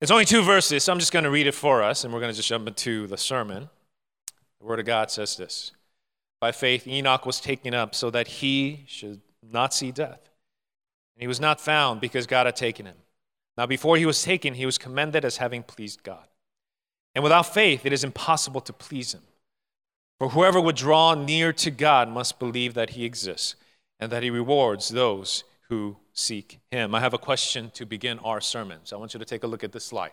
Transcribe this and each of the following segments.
It's only two verses, so I'm just going to read it for us, and we're going to just jump into the sermon. The Word of God says this By faith, Enoch was taken up so that he should not see death. And he was not found because God had taken him. Now, before he was taken, he was commended as having pleased God. And without faith, it is impossible to please him. For whoever would draw near to God must believe that he exists and that he rewards those who seek him. I have a question to begin our sermon. So I want you to take a look at this slide.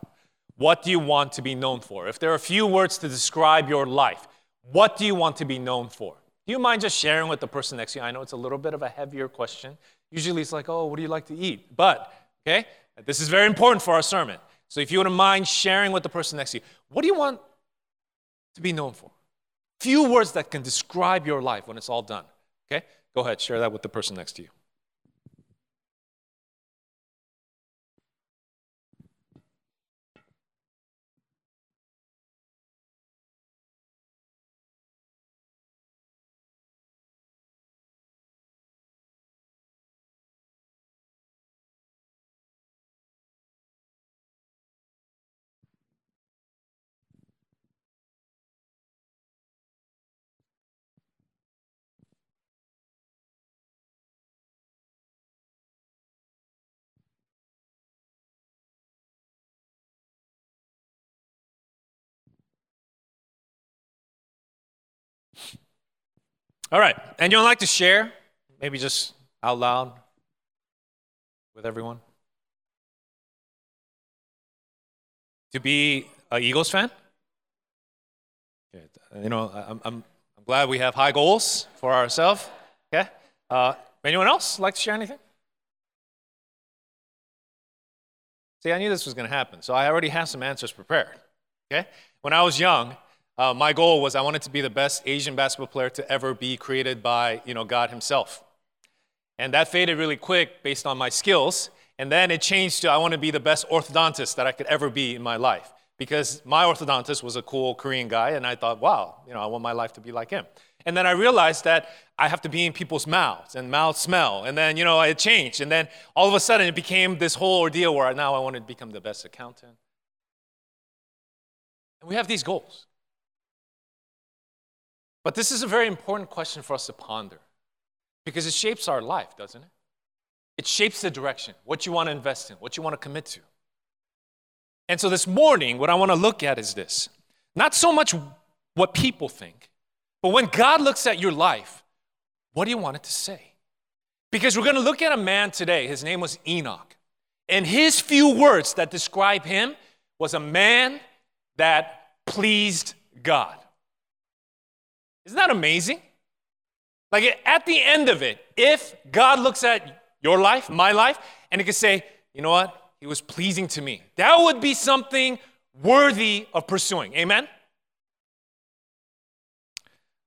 What do you want to be known for? If there are a few words to describe your life, what do you want to be known for? Do you mind just sharing with the person next to you? I know it's a little bit of a heavier question. Usually it's like, oh, what do you like to eat? But, okay, this is very important for our sermon. So if you wouldn't mind sharing with the person next to you, what do you want to be known for? Few words that can describe your life when it's all done. Okay? Go ahead, share that with the person next to you. All right. And you'd like to share, maybe just out loud with everyone? To be an Eagles fan? You know, I'm, I'm, I'm glad we have high goals for ourselves. Okay. Uh, anyone else like to share anything? See, I knew this was going to happen, so I already have some answers prepared. Okay. When I was young, uh, my goal was I wanted to be the best Asian basketball player to ever be created by you know, God Himself. And that faded really quick based on my skills. And then it changed to I want to be the best orthodontist that I could ever be in my life. Because my orthodontist was a cool Korean guy, and I thought, wow, you know, I want my life to be like him. And then I realized that I have to be in people's mouths and mouths smell. And then, you know, it changed. And then all of a sudden it became this whole ordeal where now I wanted to become the best accountant. And we have these goals. But this is a very important question for us to ponder because it shapes our life, doesn't it? It shapes the direction, what you want to invest in, what you want to commit to. And so this morning, what I want to look at is this not so much what people think, but when God looks at your life, what do you want it to say? Because we're going to look at a man today. His name was Enoch. And his few words that describe him was a man that pleased God. Isn't that amazing? Like at the end of it, if God looks at your life, my life, and He could say, you know what? He was pleasing to me. That would be something worthy of pursuing. Amen?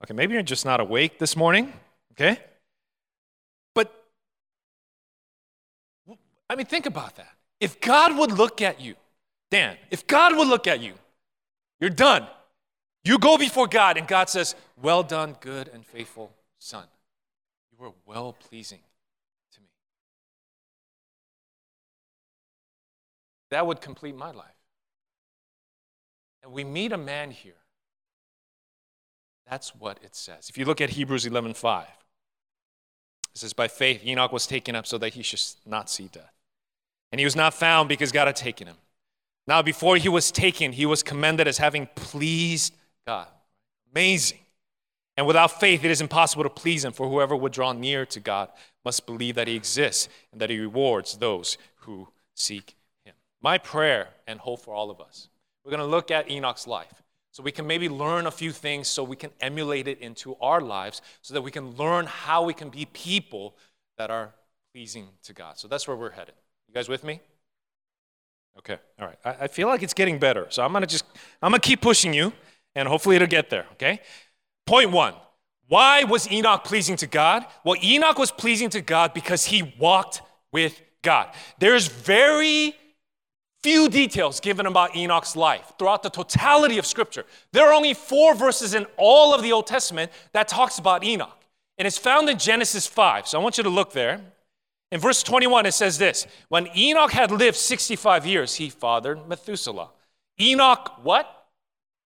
Okay, maybe you're just not awake this morning, okay? But, I mean, think about that. If God would look at you, Dan, if God would look at you, you're done. You go before God, and God says, Well done, good and faithful son. You were well pleasing to me. That would complete my life. And we meet a man here. That's what it says. If you look at Hebrews 11 5, it says, By faith, Enoch was taken up so that he should not see death. And he was not found because God had taken him. Now, before he was taken, he was commended as having pleased God. Amazing. And without faith, it is impossible to please Him, for whoever would draw near to God must believe that He exists and that He rewards those who seek Him. My prayer and hope for all of us, we're going to look at Enoch's life so we can maybe learn a few things so we can emulate it into our lives so that we can learn how we can be people that are pleasing to God. So that's where we're headed. You guys with me? Okay, all right. I, feel like it's getting better. So I'm going to just, I'm going to keep pushing you and hopefully it'll get there, okay? Point one why was Enoch pleasing to God? Well, Enoch was pleasing to God because he walked with God. There's very few details given about Enoch's life throughout the totality of Scripture. There are only four verses in all of the Old Testament that talks about Enoch, and it's found in Genesis 5. So I want you to look there. In verse 21, it says this When Enoch had lived 65 years, he fathered Methuselah. Enoch, what?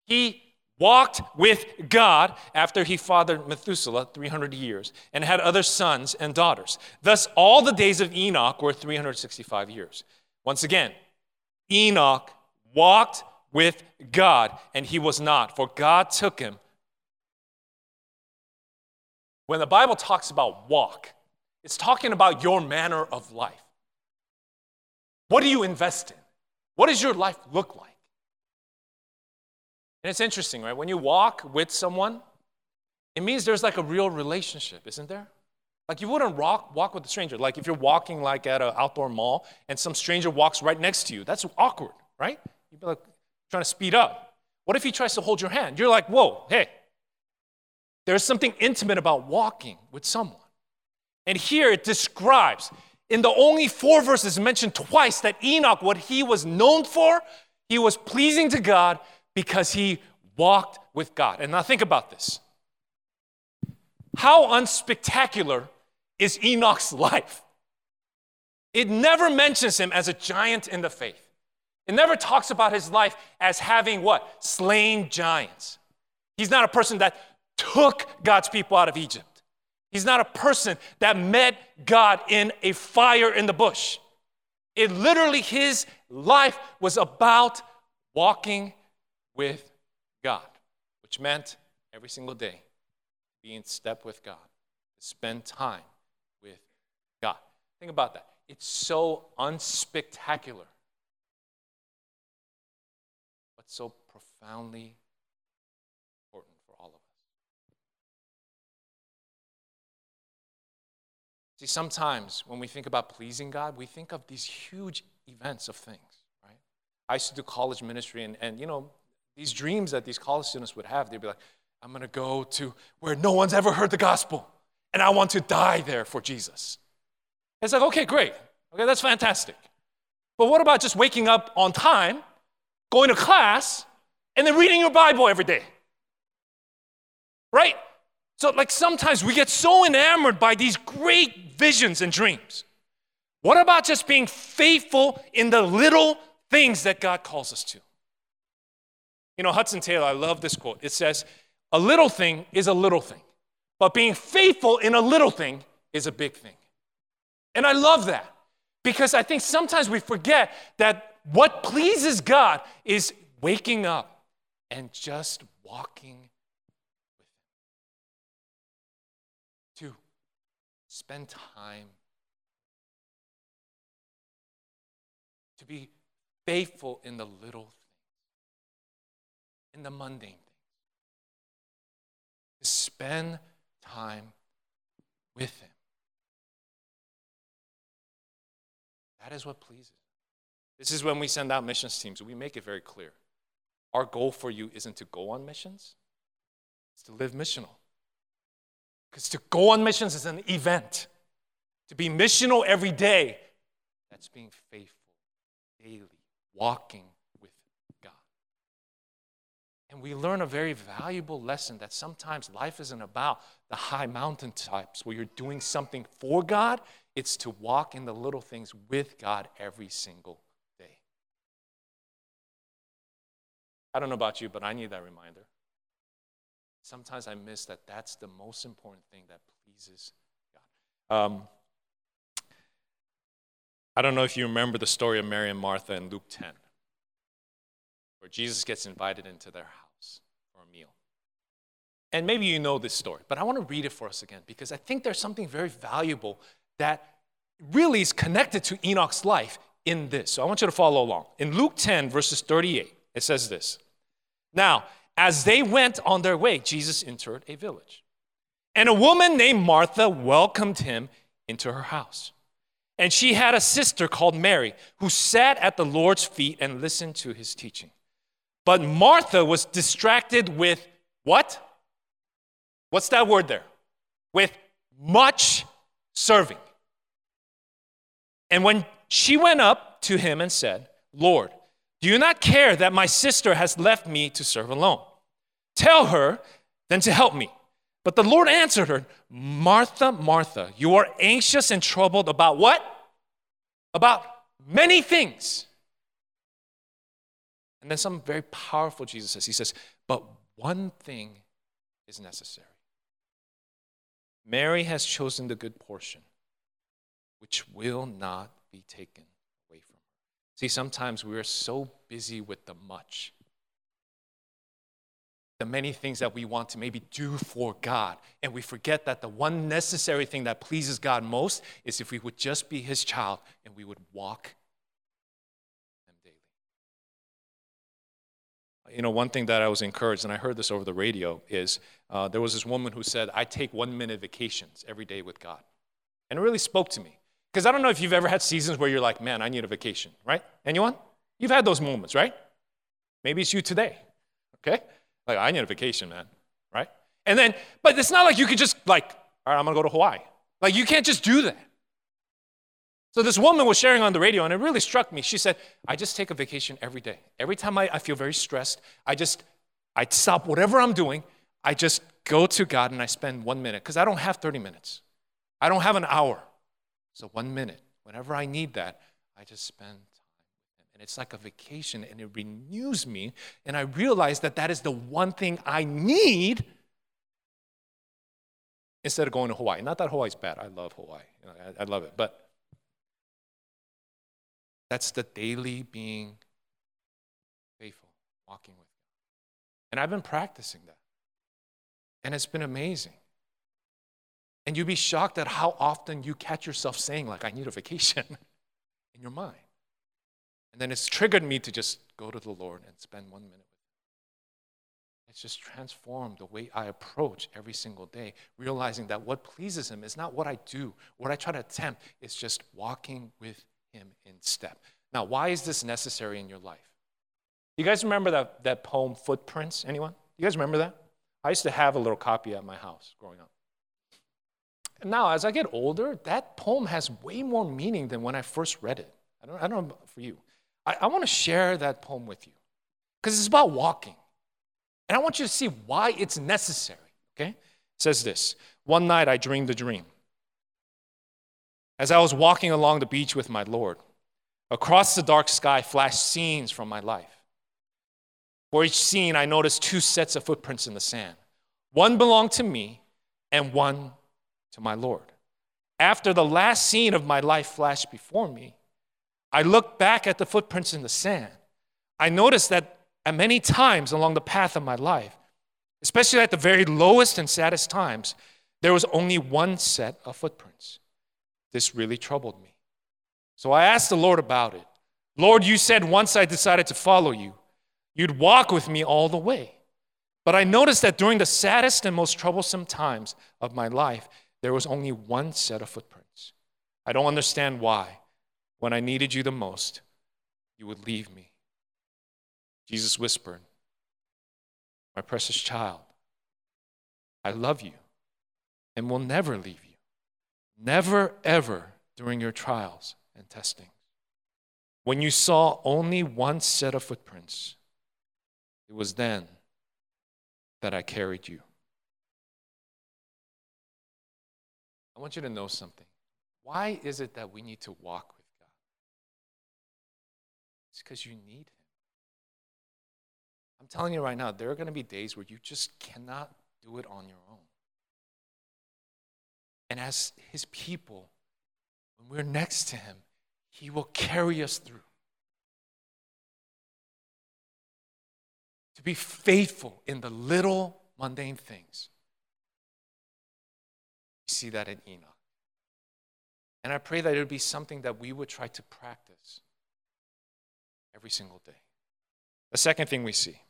He walked with God after he fathered Methuselah 300 years and had other sons and daughters. Thus, all the days of Enoch were 365 years. Once again, Enoch walked with God and he was not, for God took him. When the Bible talks about walk, it's talking about your manner of life. What do you invest in? What does your life look like? And it's interesting, right? When you walk with someone, it means there's like a real relationship, isn't there? Like you wouldn't walk, walk with a stranger. Like if you're walking like at an outdoor mall and some stranger walks right next to you, that's awkward, right? You'd be like trying to speed up. What if he tries to hold your hand? You're like, whoa, hey. There's something intimate about walking with someone. And here it describes, in the only four verses mentioned twice, that Enoch, what he was known for, he was pleasing to God because he walked with God. And now think about this. How unspectacular is Enoch's life? It never mentions him as a giant in the faith. It never talks about his life as having what? Slain giants. He's not a person that took God's people out of Egypt. He's not a person that met God in a fire in the bush. It literally, his life was about walking with God, which meant every single day be in step with God, spend time with God. Think about that. It's so unspectacular, but so profoundly important for all of us. See, sometimes when we think about pleasing God, we think of these huge events of things, right? I used to do college ministry, and, and you know, these dreams that these college students would have, they'd be like, I'm gonna go to where no one's ever heard the gospel, and I want to die there for Jesus. It's like, okay, great. Okay, that's fantastic. But what about just waking up on time, going to class, and then reading your Bible every day? Right? So, like, sometimes we get so enamored by these great visions and dreams. What about just being faithful in the little things that God calls us to? You know, Hudson Taylor, I love this quote. It says, A little thing is a little thing, but being faithful in a little thing is a big thing. And I love that because I think sometimes we forget that what pleases God is waking up and just walking to Spend time to be faithful in the little in the mundane things. To spend time with Him. That is what pleases. This is when we send out missions teams. We make it very clear. Our goal for you isn't to go on missions, it's to live missional. Because to go on missions is an event. To be missional every day, that's being faithful daily, walking. And we learn a very valuable lesson that sometimes life isn't about the high mountain types where you're doing something for God, it's to walk in the little things with God every single day. I don't know about you, but I need that reminder. Sometimes I miss that that's the most important thing that pleases God. Um, I don't know if you remember the story of Mary and Martha in Luke 10, where Jesus gets invited into their house for a meal. And maybe you know this story, but I want to read it for us again because I think there's something very valuable that really is connected to Enoch's life in this. So I want you to follow along. In Luke 10, verses 38, it says this Now, as they went on their way, Jesus entered a village. And a woman named Martha welcomed him into her house. And she had a sister called Mary who sat at the Lord's feet and listened to his teaching. But Martha was distracted with what? What's that word there? With much serving. And when she went up to him and said, Lord, do you not care that my sister has left me to serve alone? Tell her then to help me. But the Lord answered her, Martha, Martha, you are anxious and troubled about what? About many things. And then something very powerful Jesus says. He says, But one thing is necessary. Mary has chosen the good portion, which will not be taken away from her. See, sometimes we are so busy with the much, the many things that we want to maybe do for God, and we forget that the one necessary thing that pleases God most is if we would just be His child and we would walk You know, one thing that I was encouraged, and I heard this over the radio, is uh, there was this woman who said, I take one minute vacations every day with God. And it really spoke to me. Because I don't know if you've ever had seasons where you're like, man, I need a vacation, right? Anyone? You've had those moments, right? Maybe it's you today, okay? Like, I need a vacation, man, right? And then, but it's not like you could just, like, all right, I'm gonna go to Hawaii. Like, you can't just do that. So this woman was sharing on the radio, and it really struck me. She said, I just take a vacation every day. Every time I, I feel very stressed, I just, I stop whatever I'm doing, I just go to God and I spend one minute, because I don't have 30 minutes. I don't have an hour. So one minute, whenever I need that, I just spend time with Him. And it's like a vacation, and it renews me. And I realize that that is the one thing I need instead of going to Hawaii. Not that Hawaii's bad. I love Hawaii. I, I love it. But that's the daily being faithful, walking with God. And I've been practicing that. And it's been amazing. And you'd be shocked at how often you catch yourself saying, like, I need a vacation in your mind. And then it's triggered me to just go to the Lord and spend one minute with Him. It's just transformed the way I approach every single day, realizing that what pleases Him is not what I do. What I try to attempt is just walking with Him in step. Now, why is this necessary in your life? You guys remember that, that poem, Footprints? Anyone? You guys remember that? I used to have a little copy at my house growing up. And now, as I get older, that poem has way more meaning than when I first read it. I don't, I don't know for you. I, I want to share that poem with you because it's about walking. And I want you to see why it's necessary. Okay? It says this One night I dreamed a dream. As I was walking along the beach with my Lord, across the dark sky flashed scenes from my life. For each scene, I noticed two sets of footprints in the sand. One belonged to me, and one to my Lord. After the last scene of my life flashed before me, I looked back at the footprints in the sand. I noticed that at many times along the path of my life, especially at the very lowest and saddest times, there was only one set of footprints. This really troubled me. So I asked the Lord about it. Lord, you said once I decided to follow you, You'd walk with me all the way. But I noticed that during the saddest and most troublesome times of my life, there was only one set of footprints. I don't understand why, when I needed you the most, you would leave me. Jesus whispered, My precious child, I love you and will never leave you. Never, ever during your trials and testings. When you saw only one set of footprints, it was then that I carried you. I want you to know something. Why is it that we need to walk with God? It's because you need Him. I'm telling you right now, there are going to be days where you just cannot do it on your own. And as His people, when we're next to Him, He will carry us through. to be faithful in the little mundane things. You see that in Enoch. And I pray that it would be something that we would try to practice every single day. The second thing we see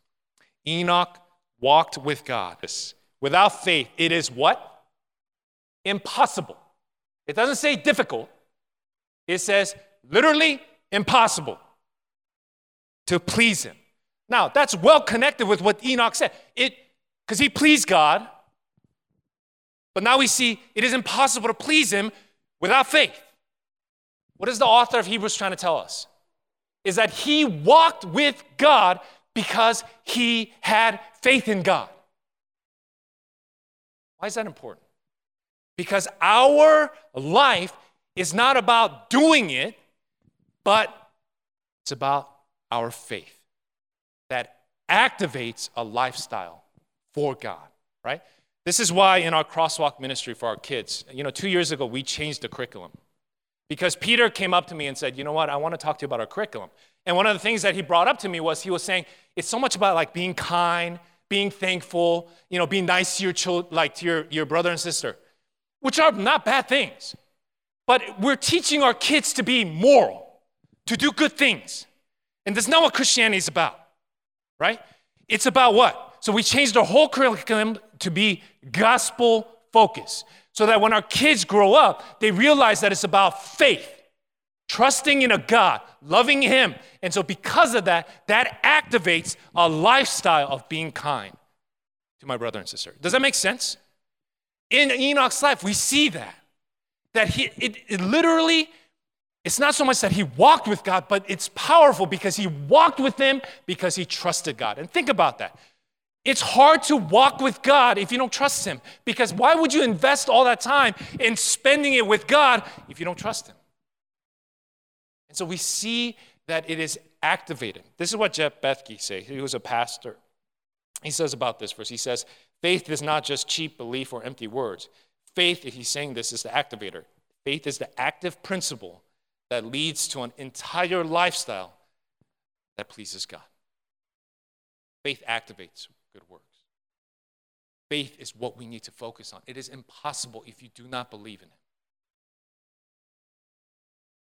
Enoch walked with God. Without faith, it is what? Impossible. It doesn't say difficult, it says literally impossible to please Him. Now, that's well connected with what Enoch said. It because he pleased God. But now we see it is impossible to please him without faith. What is the author of Hebrews trying to tell us? Is that he walked with God because he had faith in God. Why is that important? Because our life is not about doing it, but it's about our faith that activates a lifestyle for God, right? This is why in our crosswalk ministry for our kids, you know, two years ago, we changed the curriculum. Because Peter came up to me and said, You know what? I want to talk to you about our curriculum. And one of the things that he brought up to me was he was saying, It's so much about like being kind, being thankful, you know, being nice to your children, like to your, your brother and sister, which are not bad things. But we're teaching our kids to be moral, to do good things. And that's not what Christianity is about, right? It's about what? So we changed our whole curriculum to be gospel focused so that when our kids grow up, they realize that it's about faith, trusting in a God, loving Him. And so, because of that, that activates a lifestyle of being kind to my brother and sister. Does that make sense? In Enoch's life, we see that. That he, it, it literally, it's not so much that he walked with God, but it's powerful because he walked with Him because he trusted God. And think about that. It's hard to walk with God if you don't trust Him. Because why would you invest all that time in spending it with God if you don't trust Him? And so we see that it is activated. This is what Jeff Bethke says. He was a pastor. He says about this verse. He says, faith is not just cheap belief or empty words. Faith, if he's saying this, is the activator. Faith is the active principle that leads to an entire lifestyle that pleases God. Faith activates good works. Faith is what we need to focus on. It is impossible if you do not believe in it.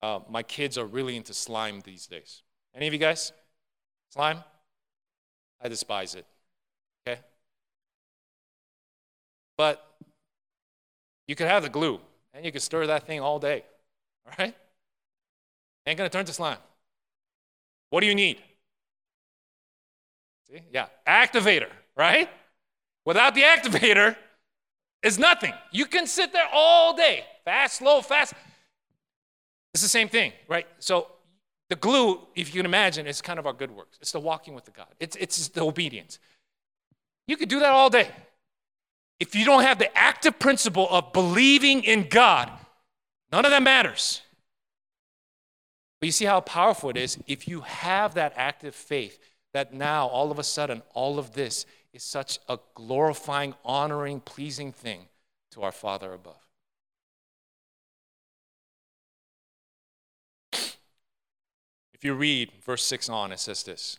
Uh, my kids are really into slime these days. Any of you guys? Slime? I despise it. Okay? But you could have the glue and you could stir that thing all day. All right? Ain't gonna turn to slime. What do you need? See? Yeah, activator, right? Without the activator, it's nothing. You can sit there all day, fast, slow, fast. It's the same thing, right? So the glue, if you can imagine, is kind of our good works. It's the walking with the God. It's, it's the obedience. You could do that all day. If you don't have the active principle of believing in God, none of that matters. But you see how powerful it is if you have that active faith that now, all of a sudden, all of this is such a glorifying, honoring, pleasing thing to our Father above. If you read verse 6 on, it says this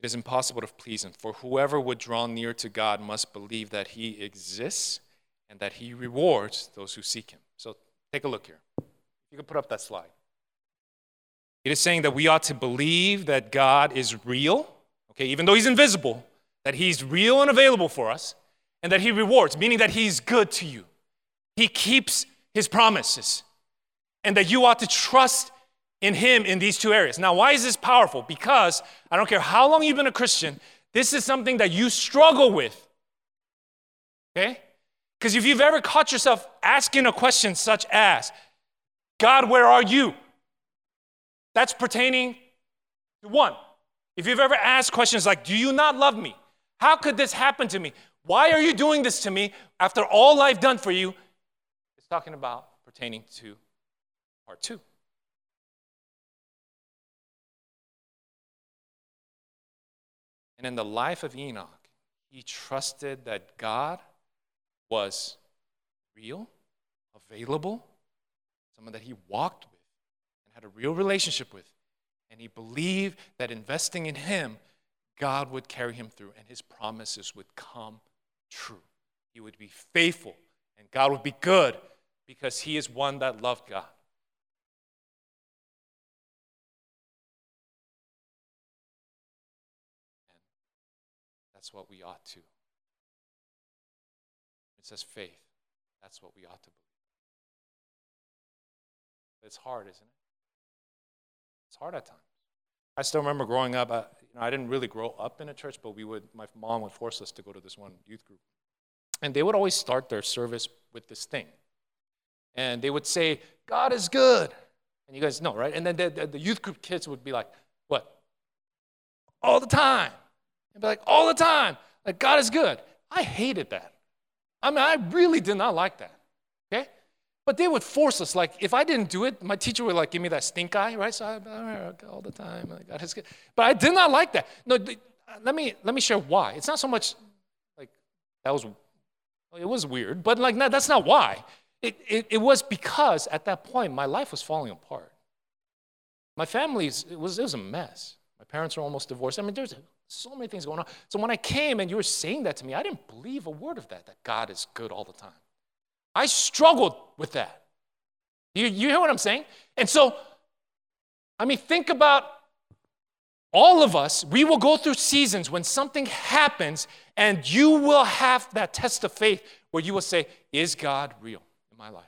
It is impossible to please Him, for whoever would draw near to God must believe that He exists and that He rewards those who seek Him. So take a look here. You can put up that slide. It is saying that we ought to believe that God is real, okay, even though He's invisible, that He's real and available for us, and that He rewards, meaning that He's good to you. He keeps His promises, and that you ought to trust in Him in these two areas. Now, why is this powerful? Because I don't care how long you've been a Christian, this is something that you struggle with, okay? Because if you've ever caught yourself asking a question such as, God, where are you? That's pertaining to one. If you've ever asked questions like, Do you not love me? How could this happen to me? Why are you doing this to me after all I've done for you? It's talking about pertaining to part two. And in the life of Enoch, he trusted that God was real, available, someone that he walked with and had a real relationship with. And he believed that investing in him, God would carry him through and his promises would come true. He would be faithful and God would be good because he is one that loved God. What we ought to. It says faith. That's what we ought to believe. It's hard, isn't it? It's hard at times. I still remember growing up, uh, you know, I didn't really grow up in a church, but we would, my mom would force us to go to this one youth group. And they would always start their service with this thing. And they would say, God is good. And you guys know, right? And then the, the, the youth group kids would be like, what? All the time. And be like, all the time. Like, God is good. I hated that. I mean, I really did not like that. Okay? But they would force us. Like, if I didn't do it, my teacher would like give me that stink eye, right? So I all the time. I got his. But I did not like that. No, uh, let me let me share why. It's not so much like that was. It was weird, but like no, that's not why. It, it, it was because at that point my life was falling apart. My family's it was it was a mess. My parents were almost divorced. I mean, there's so many things going on. So when I came and you were saying that to me, I didn't believe a word of that. That God is good all the time. I struggled with that. You, you hear what I'm saying? And so, I mean, think about all of us. We will go through seasons when something happens, and you will have that test of faith where you will say, Is God real in my life?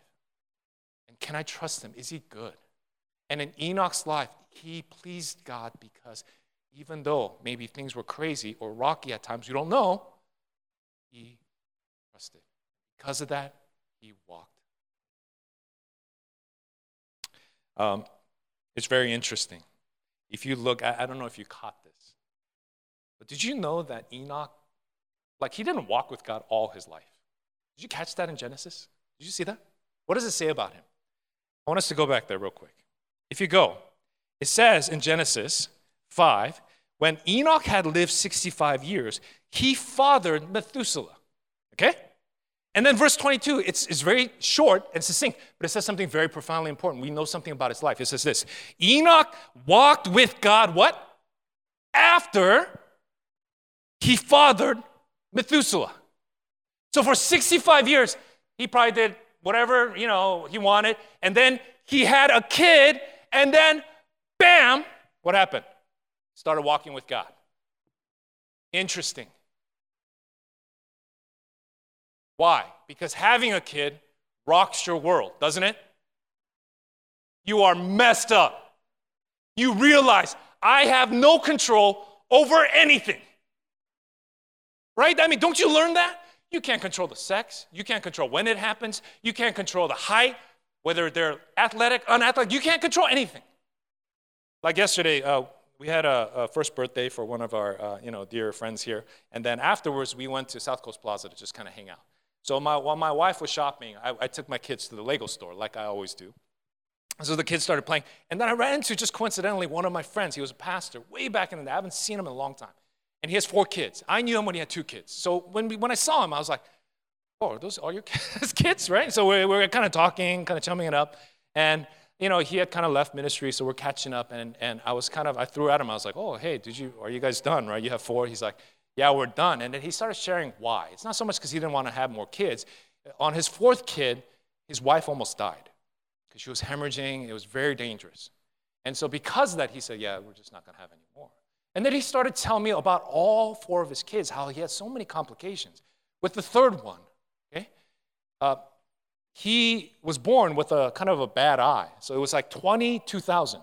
And can I trust Him? Is He good? And in Enoch's life, he pleased God because even though maybe things were crazy or rocky at times, you don't know, he trusted. Because of that, he walked. Um, it's very interesting. If you look, I, I don't know if you caught this, but did you know that Enoch, like he didn't walk with God all his life? Did you catch that in Genesis? Did you see that? What does it say about him? I want us to go back there real quick. If you go, it says in Genesis 5 when Enoch had lived 65 years, he fathered Methuselah. Okay? And then verse 22, it's, it's very short and succinct, but it says something very profoundly important. We know something about his life. It says this Enoch walked with God, what? After he fathered Methuselah. So for 65 years, he probably did whatever, you know, he wanted. And then he had a kid, and then bam, what happened? Started walking with God. Interesting. Why? Because having a kid rocks your world, doesn't it? You are messed up. You realize I have no control over anything. Right? I mean, don't you learn that? You can't control the sex. You can't control when it happens. You can't control the height, whether they're athletic, unathletic. You can't control anything. Like yesterday, uh, we had a, a, first birthday for one of our uh, you know, dear friends here. And then afterwards, we went to South Coast Plaza to just kind of hang out. So my, while my wife was shopping, I, I took my kids to the Lego store, like I always do. So the kids started playing. And then I ran into just coincidentally one of my friends. He was a pastor way back in the. I haven't seen him in a long time. And he has four kids. I knew him when he had two kids. So when, we, when I saw him, I was like, oh, are those all your kids, right? So we, we were kind of talking, kind of chumming it up. And you know, he had kind of left ministry, so we're catching up. And, and I was kind of, I threw at him, I was like, oh, hey, did you, are you guys done, right? You have four. He's like, yeah, we're done. And then he started sharing why. It's not so much because he didn't want to have more kids. On his fourth kid, his wife almost died because she was hemorrhaging. It was very dangerous. And so, because of that, he said, yeah, we're just not going to have any more. And then he started telling me about all four of his kids, how he had so many complications. With the third one, okay, uh, he was born with a kind of a bad eye. So it was like 22,000.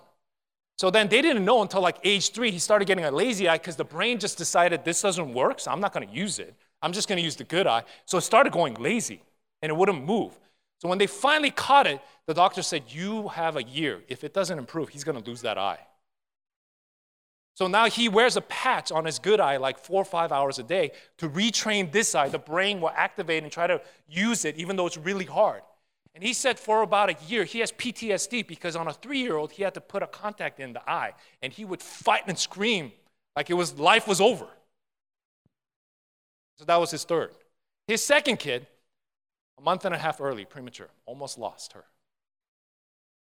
So then they didn't know until like age three, he started getting a lazy eye because the brain just decided this doesn't work, so I'm not going to use it. I'm just going to use the good eye. So it started going lazy and it wouldn't move. So when they finally caught it, the doctor said, You have a year. If it doesn't improve, he's going to lose that eye. So now he wears a patch on his good eye like four or five hours a day to retrain this eye. The brain will activate and try to use it, even though it's really hard. And he said for about a year, he has PTSD because on a three year old, he had to put a contact in the eye and he would fight and scream like it was life was over. So that was his third. His second kid, a month and a half early, premature, almost lost her.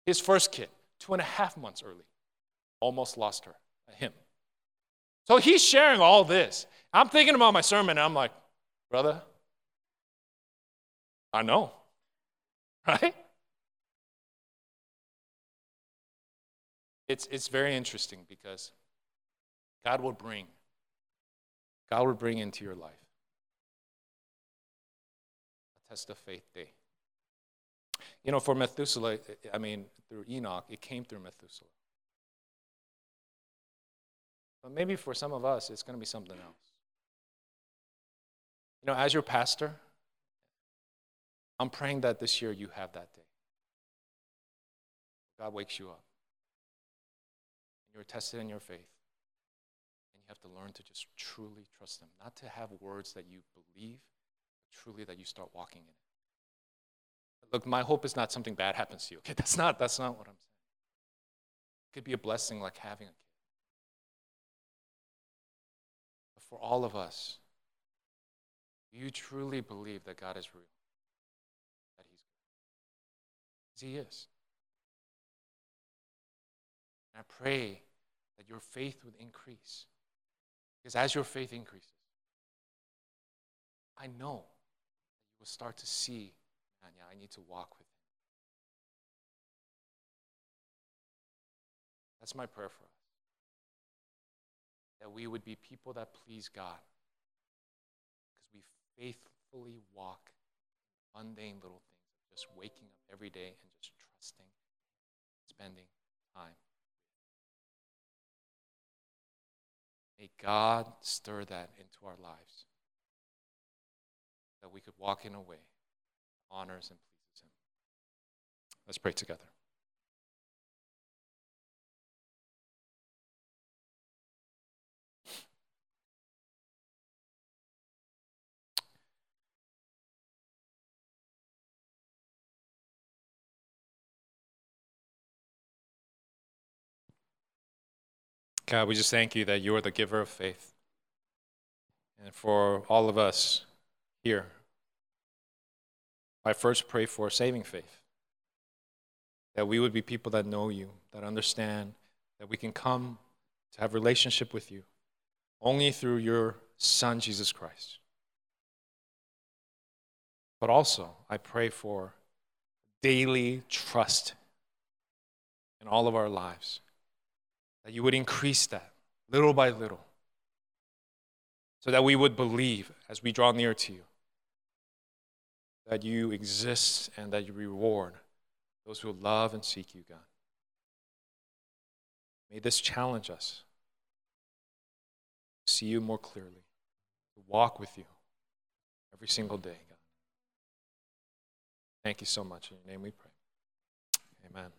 His first kid, two and a half months early, almost lost her, him. So he's sharing all this. I'm thinking about my sermon, and I'm like, brother, I know, right? It's, it's very interesting because God will bring, God will bring into your life a test of faith day. You know, for Methuselah, I mean, through Enoch, it came through Methuselah. But maybe for some of us, it's going to be something else. You know, as your pastor, I'm praying that this year you have that day. God wakes you up. And you're tested in your faith. And you have to learn to just truly trust Him. Not to have words that you believe, but truly that you start walking in it. Look, my hope is not something bad happens to you. Okay, that's not that's not what I'm saying. It could be a blessing like having a kid. For all of us, do you truly believe that God is real? That He's good? He is. And I pray that your faith would increase. Because as your faith increases, I know that you will start to see, man, I need to walk with him. That's my prayer for us. We would be people that please God. Because we faithfully walk mundane little things, just waking up every day and just trusting, spending time. May God stir that into our lives that we could walk in a way honors and pleases Him. Let's pray together. God, we just thank you that you are the giver of faith. And for all of us here, I first pray for saving faith. That we would be people that know you, that understand, that we can come to have relationship with you only through your Son, Jesus Christ. But also, I pray for daily trust in all of our lives that you would increase that little by little, so that we would believe as we draw near to you that you exist and that you reward those who love and seek you, God. May this challenge us to see you more clearly, to walk with you every single day, God. Thank you so much. In your name we pray. Amen.